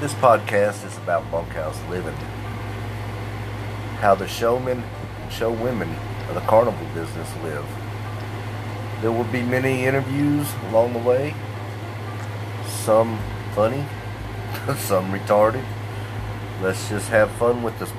This podcast is about bunkhouse living. How the showmen and showwomen of the carnival business live. There will be many interviews along the way. Some funny, some retarded. Let's just have fun with this